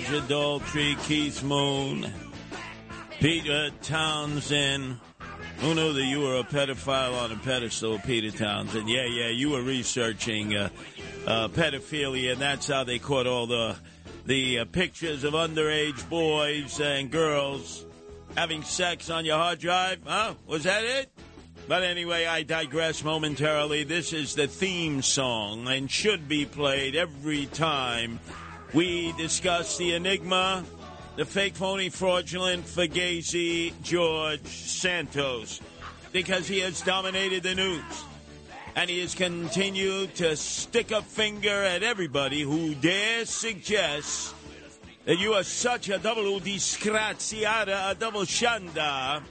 Roger Daltrey, Keith Moon, Peter Townshend. Who knew that you were a pedophile on a pedestal, Peter Townshend? Yeah, yeah, you were researching uh, uh, pedophilia, and that's how they caught all the the uh, pictures of underage boys and girls having sex on your hard drive. Huh? Was that it? But anyway, I digress momentarily. This is the theme song and should be played every time we discuss the enigma, the fake, phony, fraudulent, Fugazi George Santos, because he has dominated the news. And he has continued to stick a finger at everybody who dares suggest that you are such a double disgraziata, a double shanda,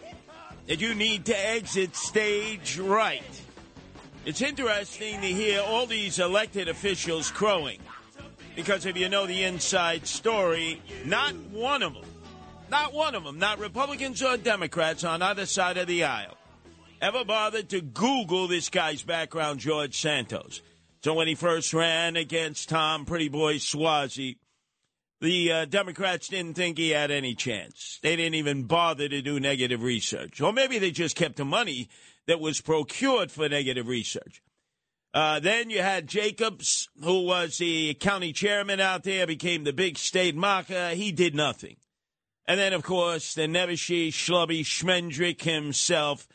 that you need to exit stage right. It's interesting to hear all these elected officials crowing. Because if you know the inside story, not one of them, not one of them, not Republicans or Democrats on either side of the aisle, ever bothered to Google this guy's background, George Santos. So when he first ran against Tom Pretty Boy Suozzi, the uh, Democrats didn't think he had any chance. They didn't even bother to do negative research. Or maybe they just kept the money that was procured for negative research. Uh, then you had Jacobs, who was the county chairman out there, became the big state marker. He did nothing. And then, of course, the Nevishy, Schlubby, Schmendrick himself,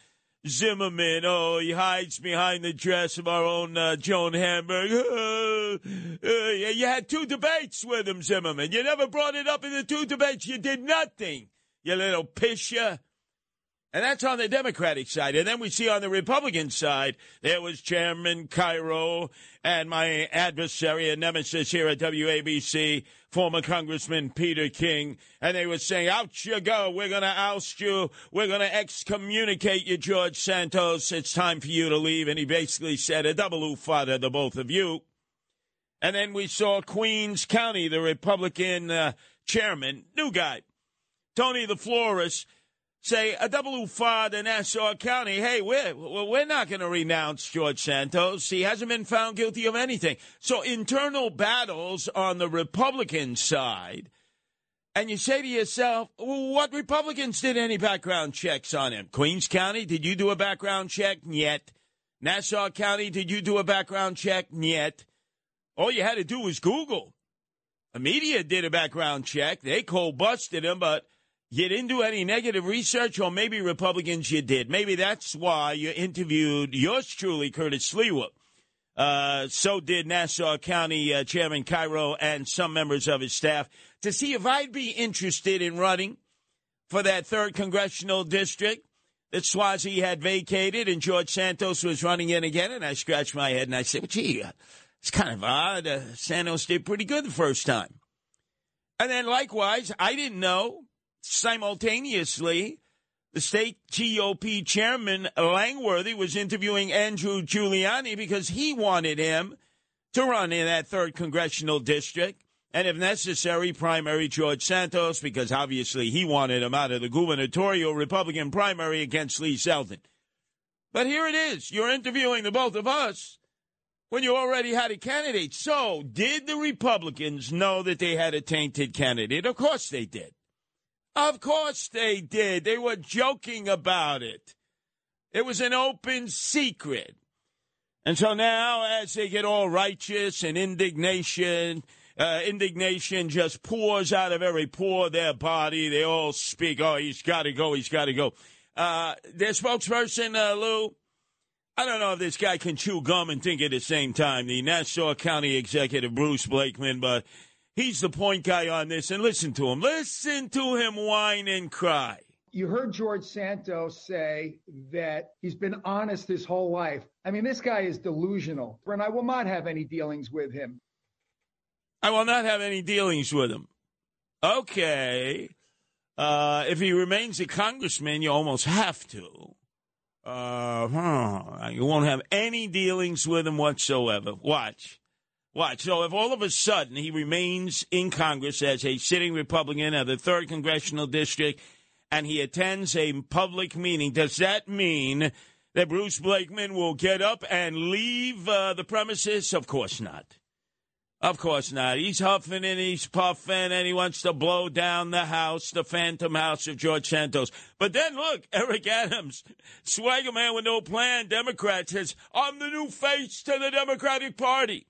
Zimmerman. Oh, he hides behind the dress of our own uh, Joan Hamburg. Uh, you had two debates with him, Zimmerman. You never brought it up in the two debates. You did nothing, you little pisher. And that's on the Democratic side. And then we see on the Republican side, there was Chairman Cairo and my adversary and nemesis here at WABC, former Congressman Peter King. And they were saying, out you go. We're going to oust you. We're going to excommunicate you, George Santos. It's time for you to leave. And he basically said, a double ufada to both of you. And then we saw Queens County, the Republican uh, chairman, new guy, Tony the Florist, say a double ufad in Nassau County. Hey, we're we're not going to renounce George Santos. He hasn't been found guilty of anything. So internal battles on the Republican side, and you say to yourself, well, what Republicans did any background checks on him? Queens County, did you do a background check? Yet. Nassau County, did you do a background check? Yet. All you had to do was Google. The media did a background check. They cold busted him, but you didn't do any negative research, or maybe Republicans you did. Maybe that's why you interviewed yours truly, Curtis Sliwa. Uh, so did Nassau County uh, Chairman Cairo and some members of his staff to see if I'd be interested in running for that third congressional district that Suozzi had vacated and George Santos was running in again. And I scratched my head and I said, well, gee, it's kind of odd. Uh, Santos did pretty good the first time. And then likewise, I didn't know simultaneously the state GOP chairman Langworthy was interviewing Andrew Giuliani because he wanted him to run in that third congressional district. And if necessary, primary George Santos, because obviously he wanted him out of the gubernatorial Republican primary against Lee Zeldin. But here it is. You're interviewing the both of us when you already had a candidate. So, did the Republicans know that they had a tainted candidate? Of course they did. Of course they did. They were joking about it. It was an open secret. And so now, as they get all righteous and indignation Uh, indignation just pours out of every pore of their body. They all speak, oh, he's got to go, he's got to go. Uh, their spokesperson, uh, Lou, I don't know if this guy can chew gum and think at the same time, the Nassau County Executive Bruce Blakeman, but he's the point guy on this. And listen to him. Listen to him whine and cry. You heard George Santos say that he's been honest his whole life. I mean, this guy is delusional, and I will not have any dealings with him. I will not have any dealings with him. Okay. Uh, if he remains a congressman, you almost have to. Uh, huh. You won't have any dealings with him whatsoever. Watch. Watch. So if all of a sudden he remains in Congress as a sitting Republican of the 3rd Congressional District and he attends a public meeting, does that mean that Bruce Blakeman will get up and leave uh, the premises? Of course not. Of course not. He's huffing and he's puffing and he wants to blow down the house, the phantom house of George Santos. But then look, Eric Adams, swagger man with no plan, Democrat says, I'm the new face to the Democratic Party.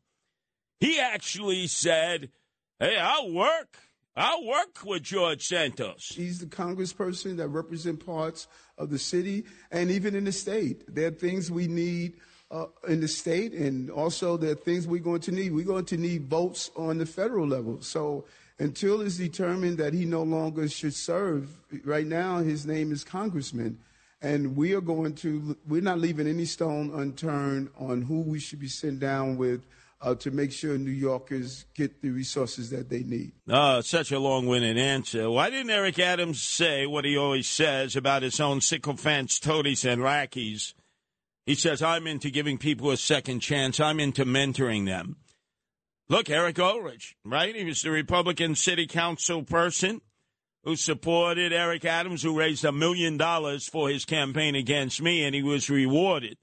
He actually said, Hey, I'll work. I'll work with George Santos. He's the congressperson that represents parts of the city and even in the state. There are things we need uh, in the state, and also there are things we're going to need. We're going to need votes on the federal level. So until it's determined that he no longer should serve, right now his name is Congressman. And we are going to, we're not leaving any stone unturned on who we should be sitting down with uh, to make sure New Yorkers get the resources that they need. Oh, such a long winded answer. Why didn't Eric Adams say what he always says about his own sycophants, toadies, and lackeys? He says, I'm into giving people a second chance. I'm into mentoring them. Look, Eric Ulrich, right? He was the Republican city council person who supported Eric Adams, who raised a million dollars for his campaign against me, and he was rewarded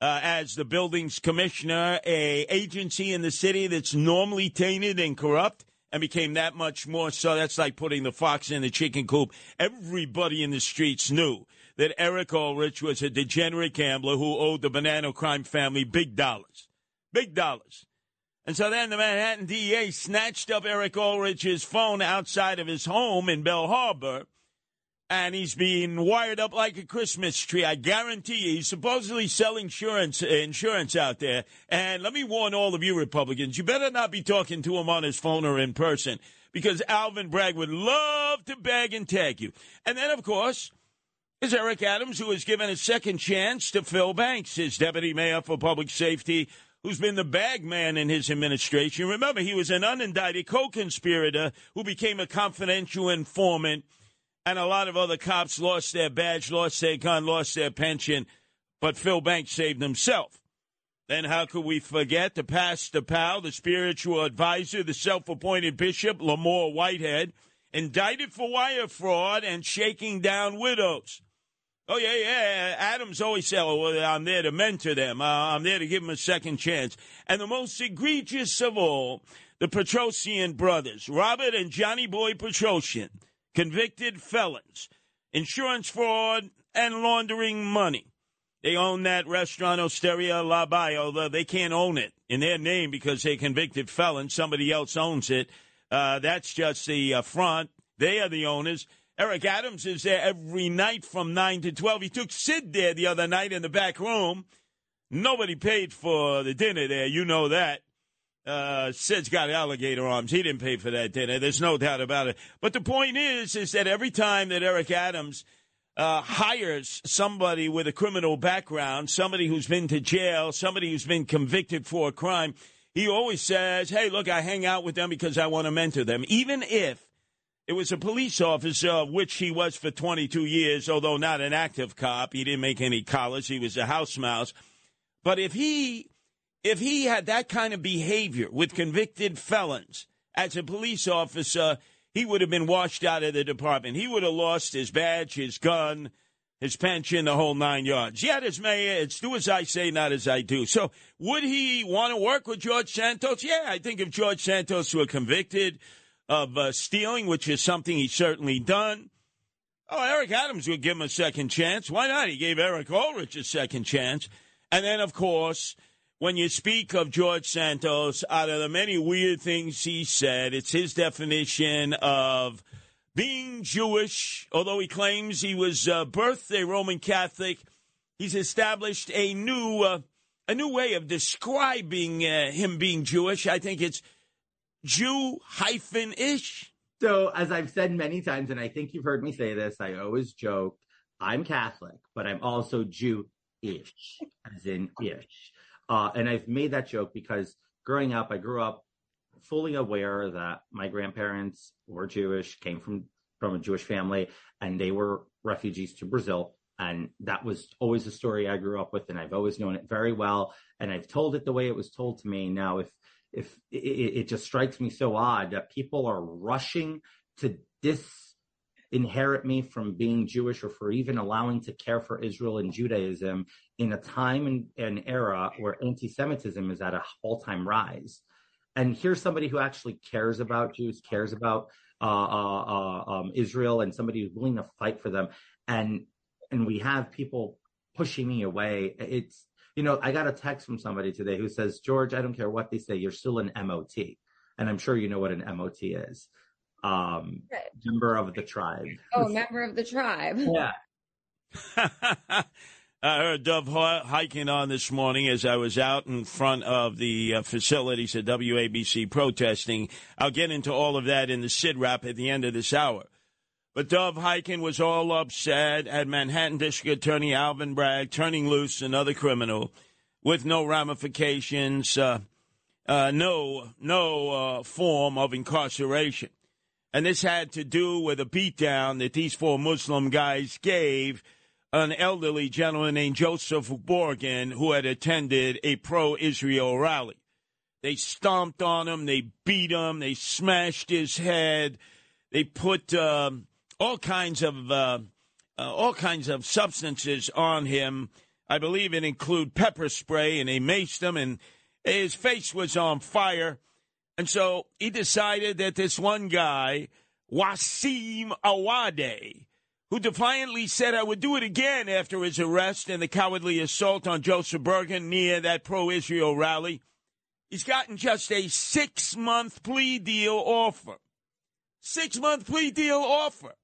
uh, as the buildings commissioner, a agency in the city that's normally tainted and corrupt, and became that much more so. That's like putting the fox in the chicken coop. Everybody in the streets knew that Eric Ulrich was a degenerate gambler who owed the Bonanno crime family big dollars. Big dollars. And so then the Manhattan DA snatched up Eric Ulrich's phone outside of his home in Belle Harbor, and he's being wired up like a Christmas tree. I guarantee you, he's supposedly selling insurance, insurance out there. And let me warn all of you Republicans, you better not be talking to him on his phone or in person, because Alvin Bragg would love to beg and tag you. And then, of course, is Eric Adams, who has given a second chance to Phil Banks, his deputy mayor for public safety, who's been the bag man in his administration. Remember, he was an unindicted co conspirator who became a confidential informant, and a lot of other cops lost their badge, lost their gun, lost their pension, but Phil Banks saved himself. Then how could we forget the pastor pal, the spiritual advisor, the self appointed bishop, Lamor Whitehead, indicted for wire fraud and shaking down widows? Oh, yeah, yeah. Adams always said, oh, well, I'm there to mentor them. Uh, I'm there to give them a second chance. And the most egregious of all, the Petrosyants brothers, Robert and Johnny Boy Petrosyants, convicted felons, insurance fraud, and laundering money. They own that restaurant Osteria La Baia, although they can't own it in their name because they're convicted felons. Somebody else owns it. Uh, that's just the uh, front. They are the owners. Eric Adams is there every night from 9 to 12. He took Sid there the other night in the back room. Nobody paid for the dinner there. You know that. Uh, Sid's got alligator arms. He didn't pay for that dinner. There's no doubt about it. But the point is, is that every time that Eric Adams uh, hires somebody with a criminal background, somebody who's been to jail, somebody who's been convicted for a crime, he always says, "Hey, look, I hang out with them because I want to mentor them, even if." It was a police officer, of which he was for 22 years, although not an active cop. He didn't make any college. He was a house mouse. But if he, if he had that kind of behavior with convicted felons as a police officer, he would have been washed out of the department. He would have lost his badge, his gun, his pension, the whole nine yards. Yet, as mayor, it's do as I say, not as I do. So, would he want to work with George Santos? Yeah, I think if George Santos were convicted of uh, stealing, which is something he's certainly done. Oh, Eric Adams would give him a second chance. Why not? He gave Eric Ulrich a second chance. And then, of course, when you speak of George Santos, out of the many weird things he said, it's his definition of being Jewish, although he claims he was uh, birthed a Roman Catholic. He's established a new uh, a new way of describing uh, him being Jewish. I think it's Jew hyphen ish. So, as I've said many times, and I think you've heard me say this, I always joke, I'm Catholic, but I'm also Jew-ish, as in ish. Uh, and I've made that joke because growing up, I grew up fully aware that my grandparents were Jewish, came from from a Jewish family, and they were refugees to Brazil. And that was always a story I grew up with, and I've always known it very well. And I've told it the way it was told to me. Now, if if it, it just strikes me so odd that people are rushing to disinherit me from being Jewish or for even allowing to care for Israel and Judaism in a time and an era where anti-Semitism is at a all-time rise. And here's somebody who actually cares about Jews, cares about uh, uh, uh, um, Israel, and somebody who's willing to fight for them. And and we have people pushing me away. It's you know, I got a text from somebody today who says, George, I don't care what they say, you're still an MOT. And I'm sure you know what an MOT is. Um, Right. member of the tribe. Oh, member of the tribe. Yeah. I heard Dove hi- hiking on this morning as I was out in front of the uh, facilities at WABC protesting. I'll get into all of that in the SID wrap at the end of this hour. But Dov Hikind was all upset at Manhattan District Attorney Alvin Bragg turning loose another criminal with no ramifications, uh, uh, no no uh, form of incarceration. And this had to do with a beatdown that these four Muslim guys gave an elderly gentleman named Joseph Borgen who had attended a pro Israel rally. They stomped on him, they beat him, they smashed his head, they put um, all kinds of uh, uh, all kinds of substances on him. I believe it include pepper spray, and they maced him, and his face was on fire. And so he decided that this one guy, Wasim Awade, who defiantly said I would do it again after his arrest and the cowardly assault on Joseph Borgen near that pro Israel rally, he's gotten just a six month plea deal offer. Six month plea deal offer.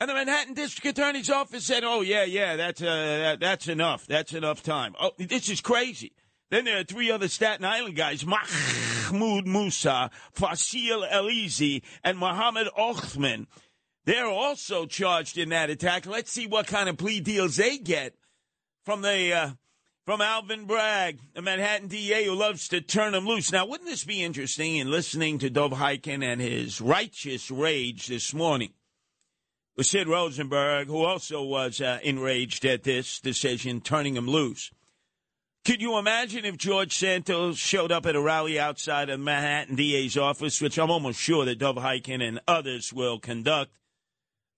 And the Manhattan District Attorney's Office said, "Oh yeah, yeah, that's uh, that, that's enough. That's enough time." Oh, this is crazy. Then there are three other Staten Island guys: Mahmoud Musa, Fasil Elizi, and Mohammed Othman. They're also charged in that attack. Let's see what kind of plea deals they get from the uh, from Alvin Bragg, the Manhattan DA who loves to turn them loose. Now, wouldn't this be interesting in listening to Dov Hikind and his righteous rage this morning? With Sid Rosenberg, who also was uh, enraged at this decision, turning him loose. Could you imagine if George Santos showed up at a rally outside of Manhattan DA's office, which I'm almost sure that Dov Hikind and others will conduct,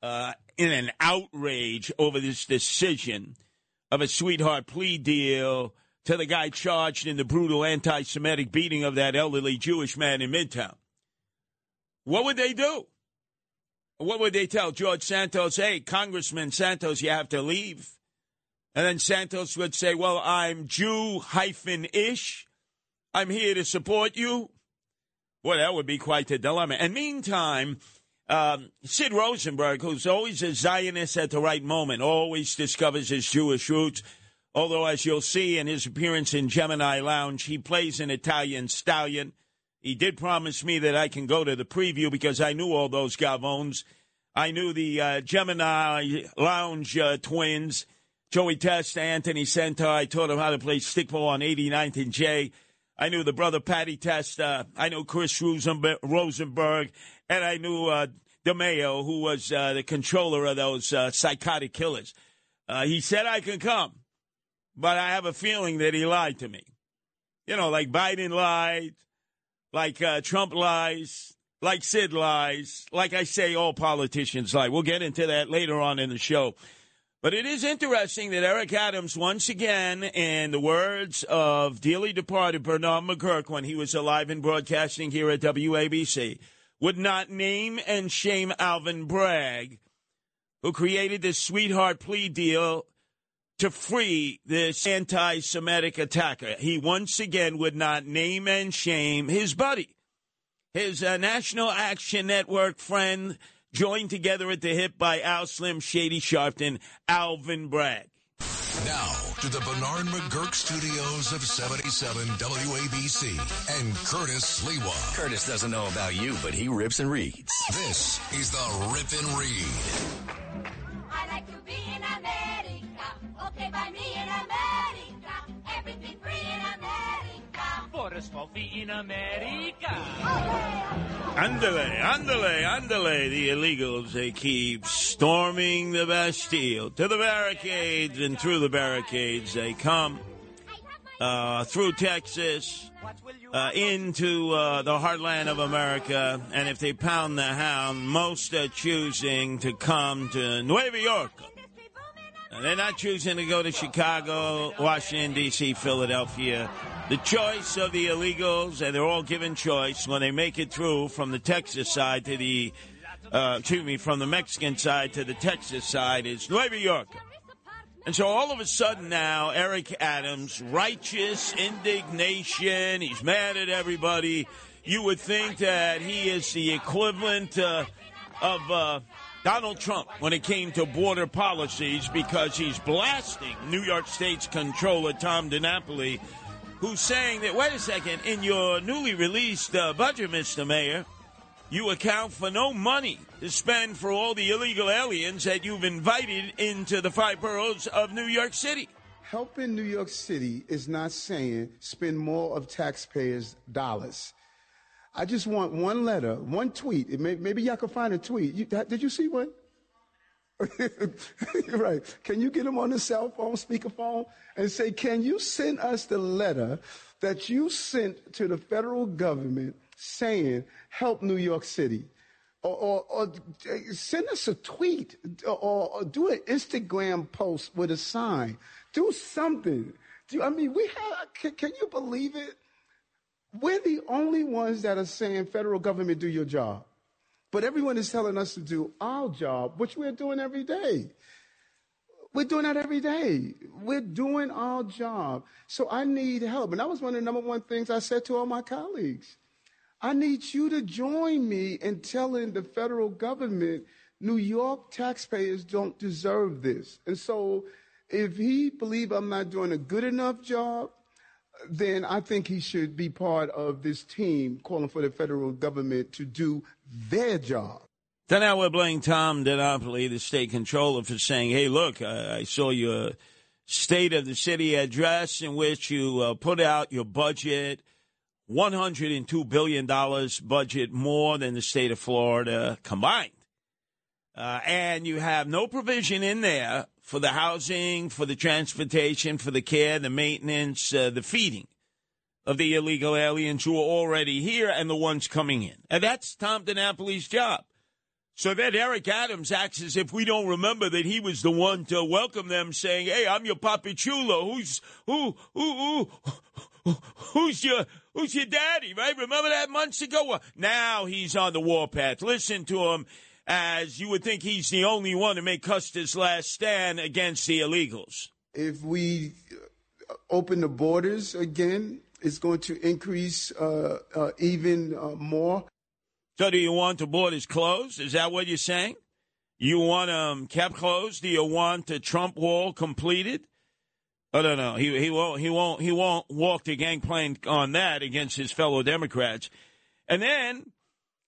uh, in an outrage over this decision of a sweetheart plea deal to the guy charged in the brutal anti Semitic beating of that elderly Jewish man in Midtown? What would they do? What would they tell George Santos? Hey, Congressman Santos, you have to leave. And then Santos would say, Well, I'm Jew hyphen ish. I'm here to support you. Well, that would be quite a dilemma. And meantime, um, Sid Rosenberg, who's always a Zionist at the right moment, always discovers his Jewish roots. Although, as you'll see in his appearance in Gemini Lounge, he plays an Italian stallion. He did promise me that I can go to the preview because I knew all those Gavones. I knew the uh, Gemini Lounge uh, twins, Joey Test, Anthony Senter. I taught him how to play stickball on 89th and J. I knew the brother Patty Testa. I knew Chris Rosenberg, Rosenberg and I knew uh, DeMeo, who was uh, the controller of those uh, psychotic killers. Uh, he said I can come, but I have a feeling that he lied to me. You know, like Biden lied, like uh, Trump lies, like Sid lies, like I say, all politicians lie. We'll get into that later on in the show. But it is interesting that Eric Adams, once again, in the words of dearly departed Bernard McGurk when he was alive and broadcasting here at WABC, would not name and shame Alvin Bragg, who created this sweetheart plea deal to free this anti Semitic attacker. He once again would not name and shame his buddy, his uh, National Action Network friend, joined together at the hip by Al Slim Shady Sharpton, Alvin Bragg. Now to the Bernard McGurk studios of 77 WABC and Curtis Sliwa. Curtis doesn't know about you, but he rips and reads. This is the Rip and Read. I like to be in America. Okay, by me in America. Everything free in America. Small fee in America. Andale, andale, andale. The illegals, they keep storming the Bastille to the barricades, and through the barricades they come uh, through Texas uh, into uh, the heartland of America. And if they pound the hound, most are choosing to come to Nueva York. They're not choosing to go to Chicago, Washington, D.C., Philadelphia. The choice of the illegals, and they're all given choice when they make it through from the Texas side to the, uh, excuse me, from the Mexican side to the Texas side is Nueva York. And so all of a sudden now, Eric Adams, righteous indignation, he's mad at everybody. You would think that he is the equivalent uh, of uh, Donald Trump when it came to border policies because he's blasting New York State's controller, Tom DiNapoli, who's saying that, wait a second, in your newly released uh, budget, Mr. Mayor, you account for no money to spend for all the illegal aliens that you've invited into the five boroughs of New York City. Helping New York City is not saying spend more of taxpayers' dollars. I just want one letter, one tweet. May, maybe y'all can find a tweet. You, did you see one? right. Can you get them on the cell phone, speakerphone, and say, can you send us the letter that you sent to the federal government saying, help New York City? Or, or, or send us a tweet or, or do an Instagram post with a sign. Do something. Do, I mean, we have, can, can you believe it? We're the only ones that are saying, federal government, do your job. But everyone is telling us to do our job, which we're doing every day. We're doing that every day. We're doing our job. So I need help. And that was one of the number one things I said to all my colleagues. I need you to join me in telling the federal government New York taxpayers don't deserve this. And so if he believe I'm not doing a good enough job, then I think he should be part of this team calling for the federal government to do their job. So now we're blaming Tom DiNapoli, the state controller, for saying, hey, look, I, I saw your state of the city address in which you uh, put out your budget, $102 billion budget more than the state of Florida combined. Uh, and you have no provision in there for the housing, for the transportation, for the care, the maintenance, uh, the feeding of the illegal aliens who are already here and the ones coming in. And that's Tom DiNapoli's job. So that Eric Adams acts as if we don't remember that he was the one to welcome them, saying, "Hey, I'm your papi chulo. Who's who? Who? Who? Who's your Who's your daddy? Right? Remember that months ago? Well, now he's on the warpath. Listen to him, as you would think he's the only one to make Custer's last stand against the illegals. If we open the borders again, it's going to increase uh, uh, even uh, more. So, do you want the borders closed? Is that what you're saying? You want them kept closed? Do you want the Trump wall completed? I don't know. He he won't he won't he won't walk the gangplank on that against his fellow Democrats. And then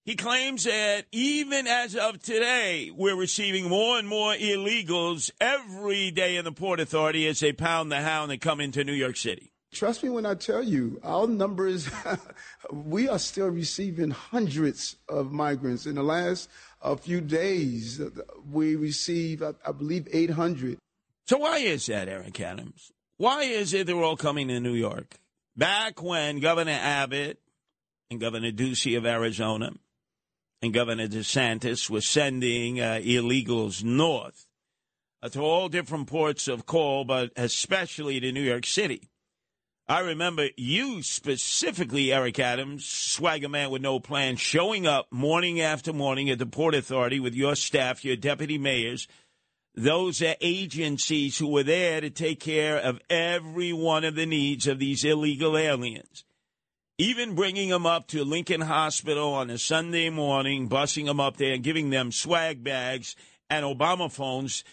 he claims that even as of today, we're receiving more and more illegals every day in the Port Authority as they pound the hound and come into New York City. Trust me when I tell you, our numbers, we are still receiving hundreds of migrants. In the last uh, few days, we received, I, I believe, 800. So why is that, Eric Adams? Why is it they're all coming to New York? Back when Governor Abbott and Governor Ducey of Arizona and Governor DeSantis were sending uh, illegals north uh, to all different ports of call, but especially to New York City. I remember you specifically, Eric Adams, swagger man with no plan, showing up morning after morning at the Port Authority with your staff, your deputy mayors, those are agencies who were there to take care of every one of the needs of these illegal aliens. Even bringing them up to Lincoln Hospital on a Sunday morning, busing them up there and giving them swag bags and Obama phones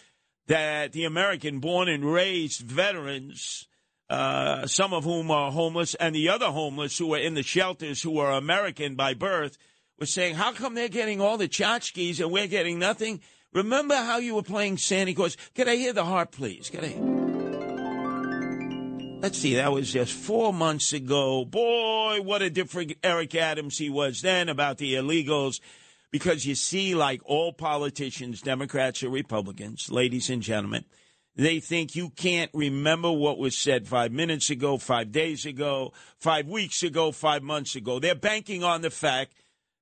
that the American born and raised veterans, uh, some of whom are homeless, and the other homeless who are in the shelters who are American by birth, were saying, How come they're getting all the tchotchkes and we're getting nothing? Remember how you were playing Santa Claus? Could I hear the harp, please? Could I? Let's see, that was just four months ago. Boy, what a different Eric Adams he was then about the illegals. Because you see, like all politicians, Democrats or Republicans, ladies and gentlemen, they think you can't remember what was said five minutes ago, five days ago, five weeks ago, five months ago. They're banking on the fact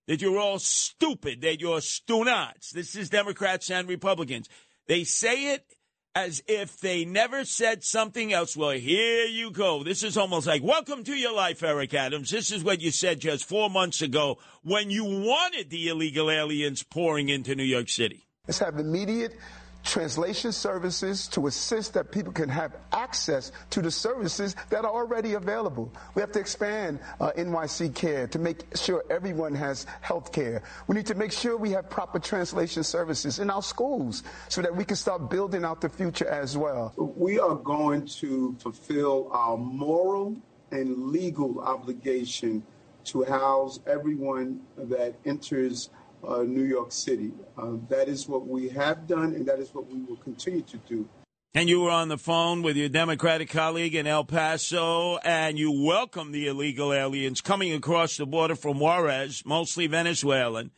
that you're all stupid, that you're stunats. This is Democrats and Republicans. They say it as if they never said something else. Well, here you go. This is almost like, welcome to your life, Eric Adams. This is what you said just four months ago when you wanted the illegal aliens pouring into New York City. Let's have immediate translation services to assist that people can have access to the services that are already available. We have to expand uh, NYC Care to make sure everyone has health care. We need to make sure we have proper translation services in our schools so that we can start building out the future as well. We are going to fulfill our moral and legal obligation to house everyone that enters uh, New York City. Uh, that is what we have done, and that is what we will continue to do. And you were on the phone with your Democratic colleague in El Paso, and you welcomed the illegal aliens coming across the border from Juarez, mostly Venezuelan,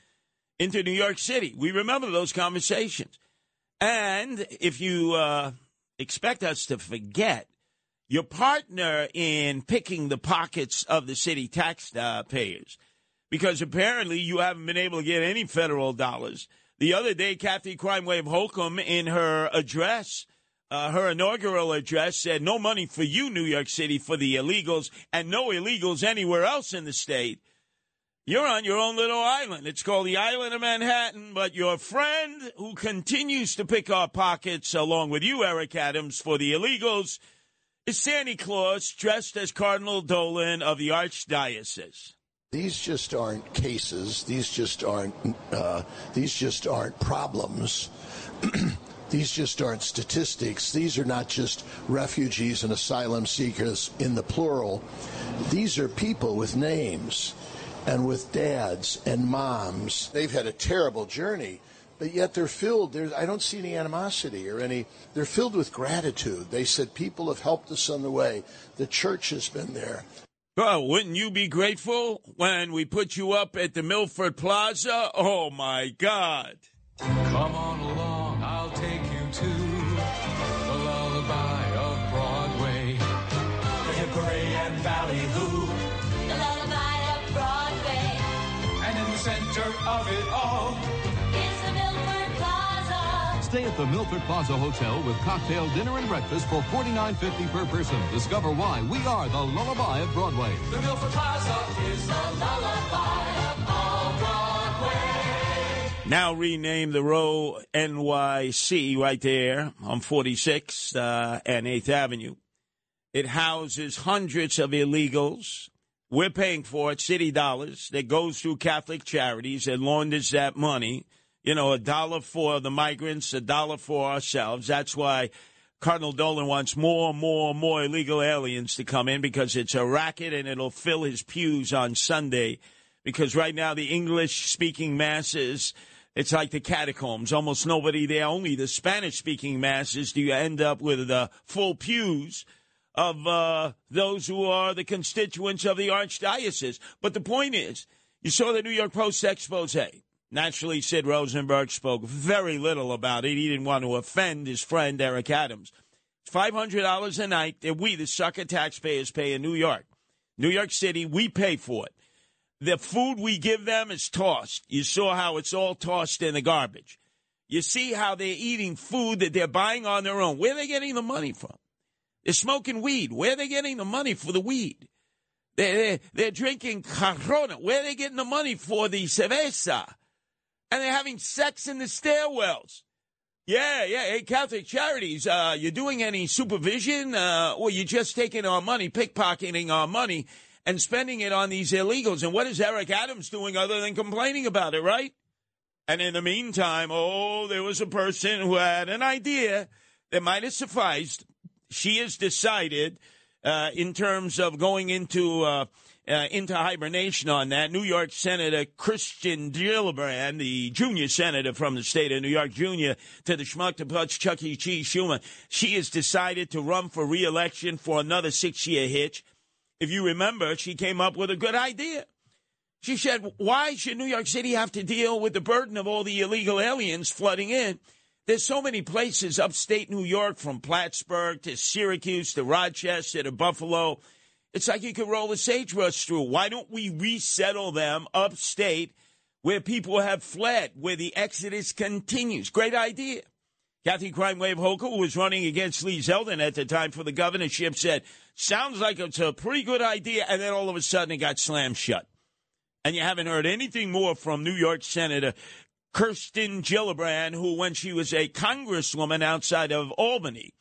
into New York City. We remember those conversations. And if you uh, expect us to forget, your partner in picking the pockets of the city taxpayers because apparently you haven't been able to get any federal dollars. The other day, Kathy Crime Wave Hochul, in her address, uh, her inaugural address, said no money for you, New York City, for the illegals, and no illegals anywhere else in the state. You're on your own little island. It's called the Island of Manhattan, but your friend who continues to pick our pockets, along with you, Eric Adams, for the illegals, is Santa Claus dressed as Cardinal Dolan of the Archdiocese. These just aren't cases. These just aren't. Uh, these just aren't problems. these just aren't statistics. These are not just refugees and asylum seekers in the plural. These are people with names and with dads and moms. They've had a terrible journey, but yet they're filled. There's, I don't see any animosity or any. They're filled with gratitude. They said people have helped us on the way. The church has been there. Well, wouldn't you be grateful when we put you up at the Milford Plaza? Oh my God. Come on along, I'll take you to the lullaby of Broadway. The Hickory and Ballyhoo. The lullaby of Broadway And in the center of it all, Stay at the Milford Plaza Hotel with cocktail dinner and breakfast for $49.50 per person. Discover why we are the lullaby of Broadway. the Milford Plaza is the lullaby of all Broadway. Now rename the row NYC right there on 46th uh, and 8th Avenue. It houses hundreds of illegals. We're paying for it, city dollars, that goes through Catholic charities and launders that money. You know, a dollar for the migrants, a dollar for ourselves. That's why Cardinal Dolan wants more, more, more illegal aliens to come in because it's a racket and it'll fill his pews on Sunday. Because right now, the English speaking masses, it's like the catacombs. Almost nobody there. Only the Spanish speaking masses do you end up with uh, full pews of uh, those who are the constituents of the archdiocese. But the point is, you saw the New York Post expose. Naturally, Sid Rosenberg spoke very little about it. He didn't want to offend his friend Eric Adams. It's $500 a night that we, the sucker taxpayers, pay in New York. New York City, we pay for it. The food we give them is tossed. You saw how it's all tossed in the garbage. You see how they're eating food that they're buying on their own. Where are they getting the money from? They're smoking weed. Where are they getting the money for the weed? They're, they're, they're drinking Corona. Where are they getting the money for the cerveza? And they're having sex in the stairwells. Yeah, yeah. Hey, Catholic Charities, uh, you doing any supervision? Uh, or you just taking our money, pickpocketing our money, and spending it on these illegals? And what is Eric Adams doing other than complaining about it, right? And in the meantime, oh, there was a person who had an idea that might have sufficed. She has decided, uh, in terms of going into uh, into hibernation on that. New York Senator Kirsten Gillibrand, the junior senator from the state of New York, junior to the schmuck Chuck E. Cheese Schumer, she has decided to run for reelection for another six year hitch. If you remember, she came up with a good idea. She said, Why should New York City have to deal with the burden of all the illegal aliens flooding in? There's so many places upstate New York, from Plattsburgh to Syracuse to Rochester to Buffalo. It's like you could roll a sagebrush through. Why don't we resettle them upstate where people have fled, where the exodus continues? Great idea. Kathy Crime Wave who was running against Lee Zeldin at the time for the governorship, said, Sounds like it's a pretty good idea. And then all of a sudden it got slammed shut. And you haven't heard anything more from New York Senator Kirsten Gillibrand, who, when she was a congresswoman outside of Albany,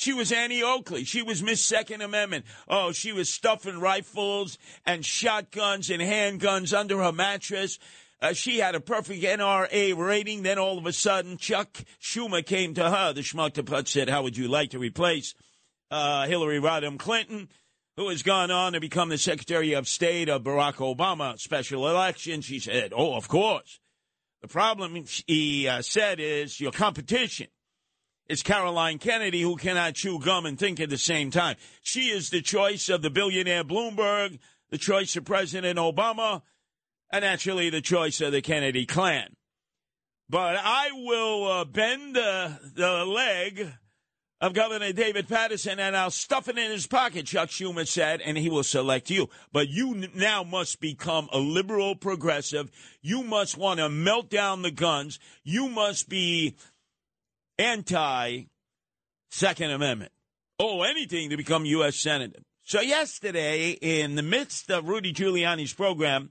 she was Annie Oakley. She was Miss Second Amendment. Oh, she was stuffing rifles and shotguns and handguns under her mattress. Uh, she had a perfect NRA rating. Then all of a sudden, Chuck Schumer came to her. The schmuck to put said, How would you like to replace uh, Hillary Rodham Clinton, who has gone on to become the Secretary of State of Barack Obama special election? She said, Oh, of course. The problem, he uh, said, is your competition is Caroline Kennedy, who cannot chew gum and think at the same time. She is the choice of the billionaire Bloomberg, the choice of President Obama, and actually the choice of the Kennedy clan. But I will uh, bend uh, the leg of Governor David Paterson and I'll stuff it in his pocket, Chuck Schumer said, and he will select you. But you now must become a liberal progressive. You must want to melt down the guns. You must be anti Second Amendment. Oh, anything to become U.S. Senator. So, yesterday, in the midst of Rudy Giuliani's program,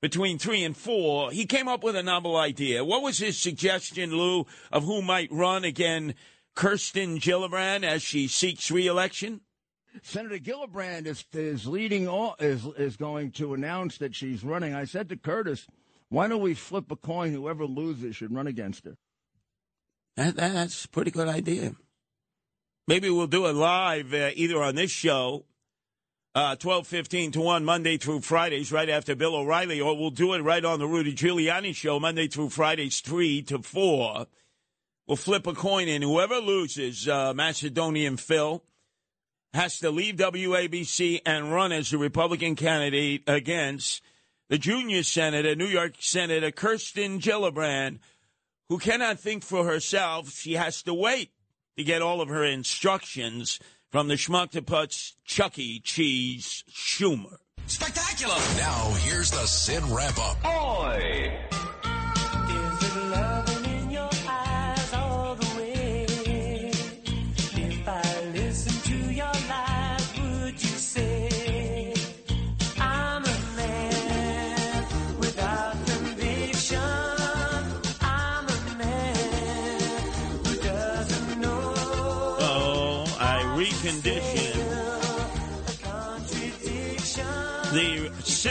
between three and four, he came up with a novel idea. What was his suggestion, Lou, of who might run again Kirsten Gillibrand as she seeks reelection? Senator Gillibrand is is leading all, is is going to announce that she's running. I said to Curtis, "Why don't we flip a coin? Whoever loses should run against her." That, that's a pretty good idea. Maybe we'll do it live uh, either on this show, uh, 1215 to 1, Monday through Fridays, right after Bill O'Reilly, or we'll do it right on the Rudy Giuliani show, Monday through Fridays, 3 to 4. We'll flip a coin, and whoever loses, uh, Macedonian Phil, has to leave WABC and run as a Republican candidate against the junior senator, New York Senator Kirsten Gillibrand, who cannot think for herself. She has to wait to get all of her instructions from the schmuck to putz Chuck E. Cheese Schumer. Spectacular! Now, here's the Sid wrap up. Oi!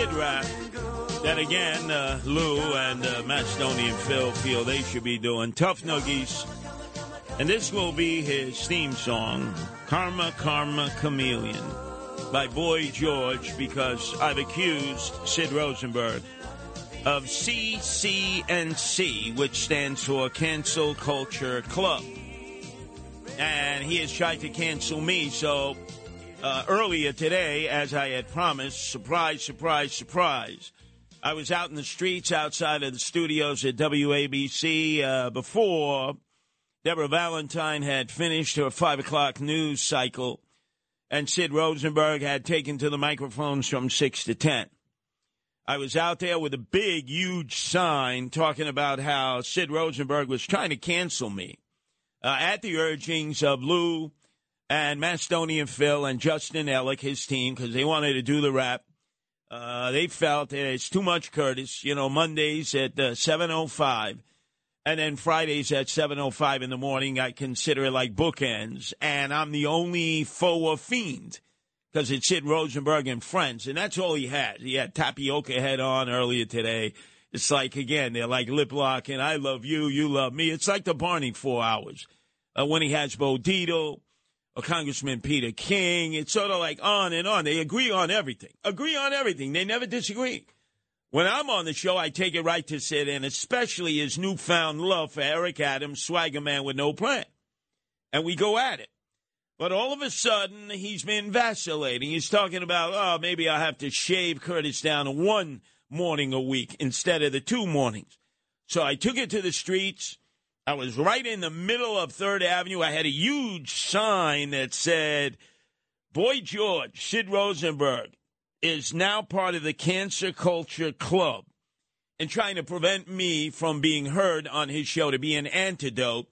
Sid rap that again, uh, Lou and uh, Macedonian Phil feel they should be doing. Tough Noogies. And this will be his theme song, Karma, Karma, Chameleon, by Boy George, because I've accused Sid Rosenberg of CCNC, which stands for Cancel Culture Club. And he has tried to cancel me, so uh, earlier today, as I had promised, surprise, surprise, surprise. I was out in the streets outside of the studios at WABC uh, before Deborah Valentine had finished her five o'clock news cycle, and Sid Rosenberg had taken to the microphones from six to ten. I was out there with a big, huge sign talking about how Sid Rosenberg was trying to cancel me uh, at the urgings of Lou and Macedonian Phil and Justin Ellick, his team, because they wanted to do the rap. Uh, they felt it's too much, Curtis. You know, Mondays at uh, 7.05. And then Fridays at 7.05 in the morning, I consider it like bookends. And I'm the only foe or fiend because it's Sid Rosenberg and friends. And that's all he had. He had Tapioca Head on earlier today. It's like, again, they're like lip locking. I love you. You love me. It's like the Barney four hours. Uh, when he has Bo or Congressman Peter King, it's sort of like on and on. They agree on everything. Agree on everything. They never disagree. When I'm on the show, I take it right to Sid, and especially his newfound love for Eric Adams, swagger man with no plan. And we go at it. But all of a sudden, he's been vacillating. He's talking about, oh, maybe I'll have to shave Curtis down to one morning a week instead of the two mornings. So I took it to the streets. I was right in the middle of Third Avenue. I had a huge sign that said, Boy George, Sid Rosenberg, is now part of the Cancel Culture Club and trying to prevent me from being heard on his show to be an antidote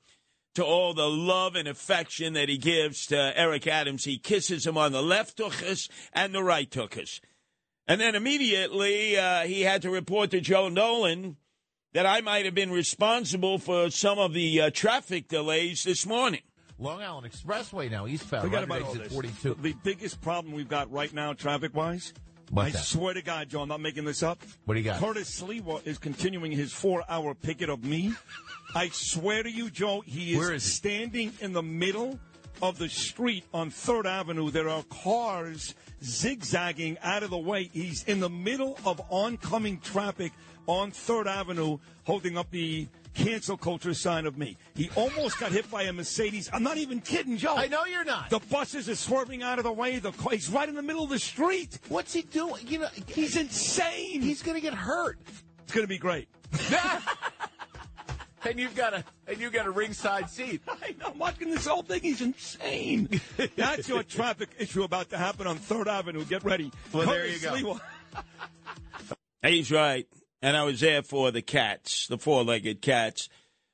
to all the love and affection that he gives to Eric Adams. He kisses him on the left tuchus and the right tuchus. And then immediately uh, he had to report to Joe Nolan that I might have been responsible for some of the uh, traffic delays this morning. Long Island Expressway now, eastbound. Forget about all this. 42. The biggest problem we've got right now, traffic wise, I that? swear to God, Joe, I'm not making this up. What do you got? Curtis Sliwa is continuing his four hour picket of me. I swear to you, Joe, he is, is he? standing in the middle of the street on Third Avenue. There are cars zigzagging out of the way. He's in the middle of oncoming traffic on Third Avenue, holding up the cancel culture sign of me. He almost got hit by a Mercedes. I'm not even kidding, Joe. I know you're not. The buses are swerving out of the way. The car, he's right in the middle of the street. What's he doing? You know, He's insane. he's going to get hurt. It's going to be great. and you've got a and you've got a ringside seat. I know. I'm watching this whole thing. He's insane. That's your traffic issue about to happen on Third Avenue. Get ready. Well, there you go. He's right. And I was there for the cats, the four legged cats,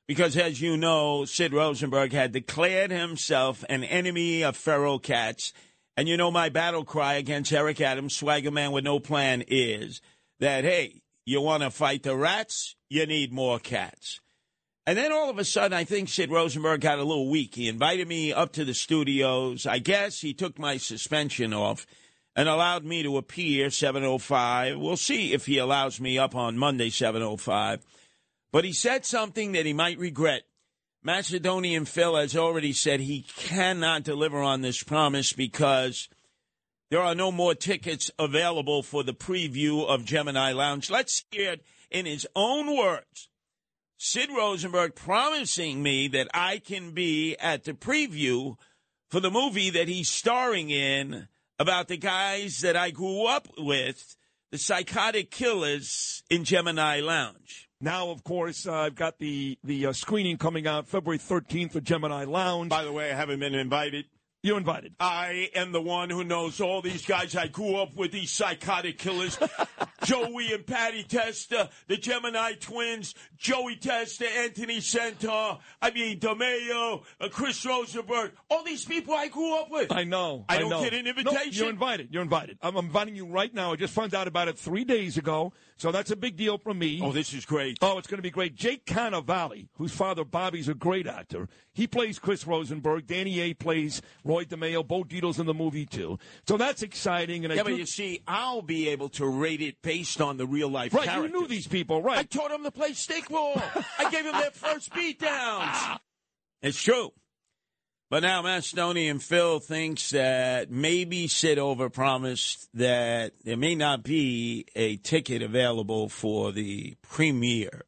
because as you know, Sid Rosenberg had declared himself an enemy of feral cats. And you know, my battle cry against Eric Adams, swagger man with no plan, is that, hey, you want to fight the rats? You need more cats. And then all of a sudden, I think Sid Rosenberg got a little weak. He invited me up to the studios. I guess he took my suspension off and allowed me to appear 705. We'll see if he allows me up on Monday 705. But he said something that he might regret. Macedonian Phil has already said he cannot deliver on this promise because there are no more tickets available for the preview of Gemini Lounge. Let's hear it in his own words. Sid Rosenberg promising me that I can be at the preview for the movie that he's starring in about the guys that I grew up with, the psychotic killers in Gemini Lounge. Now, of course, uh, I've got the the uh, screening coming out February 13th for Gemini Lounge. By the way, I haven't been invited. You're invited. I am the one who knows all these guys I grew up with, these psychotic killers. Joey and Patty Testa, the Gemini twins, Joey Testa, Anthony Senter, I mean, DeMeo, uh, Chris Rosenberg, all these people I grew up with. I know. I don't know. get an No, invitation? you're invited. You're invited. I'm inviting you right now. I just found out about it three days ago, so that's a big deal for me. Oh, this is great. Oh, it's going to be great. Jake Cannavale, whose father Bobby's a great actor, he plays Chris Rosenberg. Danny A plays Roy DeMeo. Bo Dietl's in the movie too. So that's exciting. And I Yeah, do- but you see, I'll be able to rate it based on the real life right, characters. you knew these people, right? I taught them to play stickball. I gave them their first beatdowns. It's true. But now Macedonian Phil thinks that maybe Sid overpromised that there may not be a ticket available for the premiere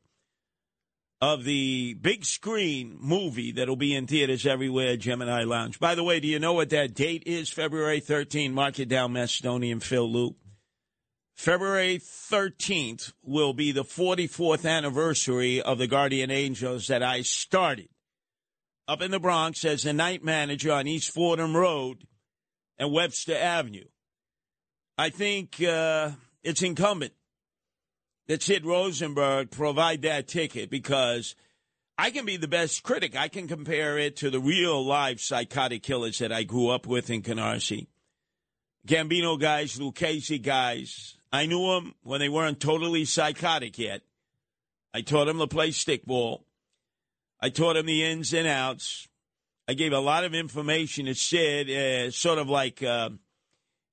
of the big screen movie that'll be in theaters everywhere, Gemini Lounge. By the way, do you know what that date is? February 13th. Mark it down, Macedonian Phil Loop. February 13th will be the 44th anniversary of the Guardian Angels that I started up in the Bronx as the night manager on East Fordham Road and Webster Avenue. I think uh, it's incumbent that Sid Rosenberg provide that ticket because I can be the best critic. I can compare it to the real live psychotic killers that I grew up with in Canarsie. Gambino guys, Lucchese guys. I knew them when they weren't totally psychotic yet. I taught them to play stickball. I taught them the ins and outs. I gave a lot of information to Sid, uh, sort of like uh,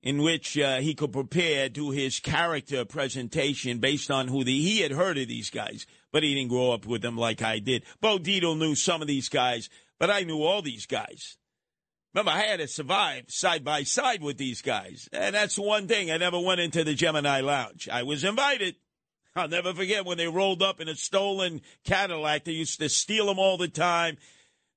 in which uh, he could prepare do his character presentation based on who the, he had heard of these guys, but he didn't grow up with them like I did. Bo Dietl knew some of these guys, but I knew all these guys. Remember, I had to survive side by side with these guys. And that's one thing. I never went into the Gemini Lounge. I was invited. I'll never forget when they rolled up in a stolen Cadillac. They used to steal them all the time.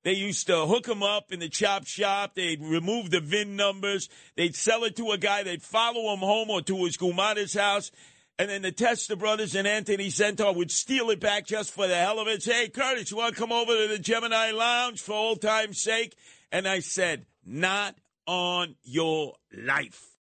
They used to hook them up in the chop shop. They'd remove the VIN numbers. They'd sell it to a guy. They'd follow him home or to his Gumada's house. And then the Testa brothers and Anthony Senter would steal it back just for the hell of it. Say, hey, Curtis, you want to come over to the Gemini Lounge for old time's sake? And I said, not on your life.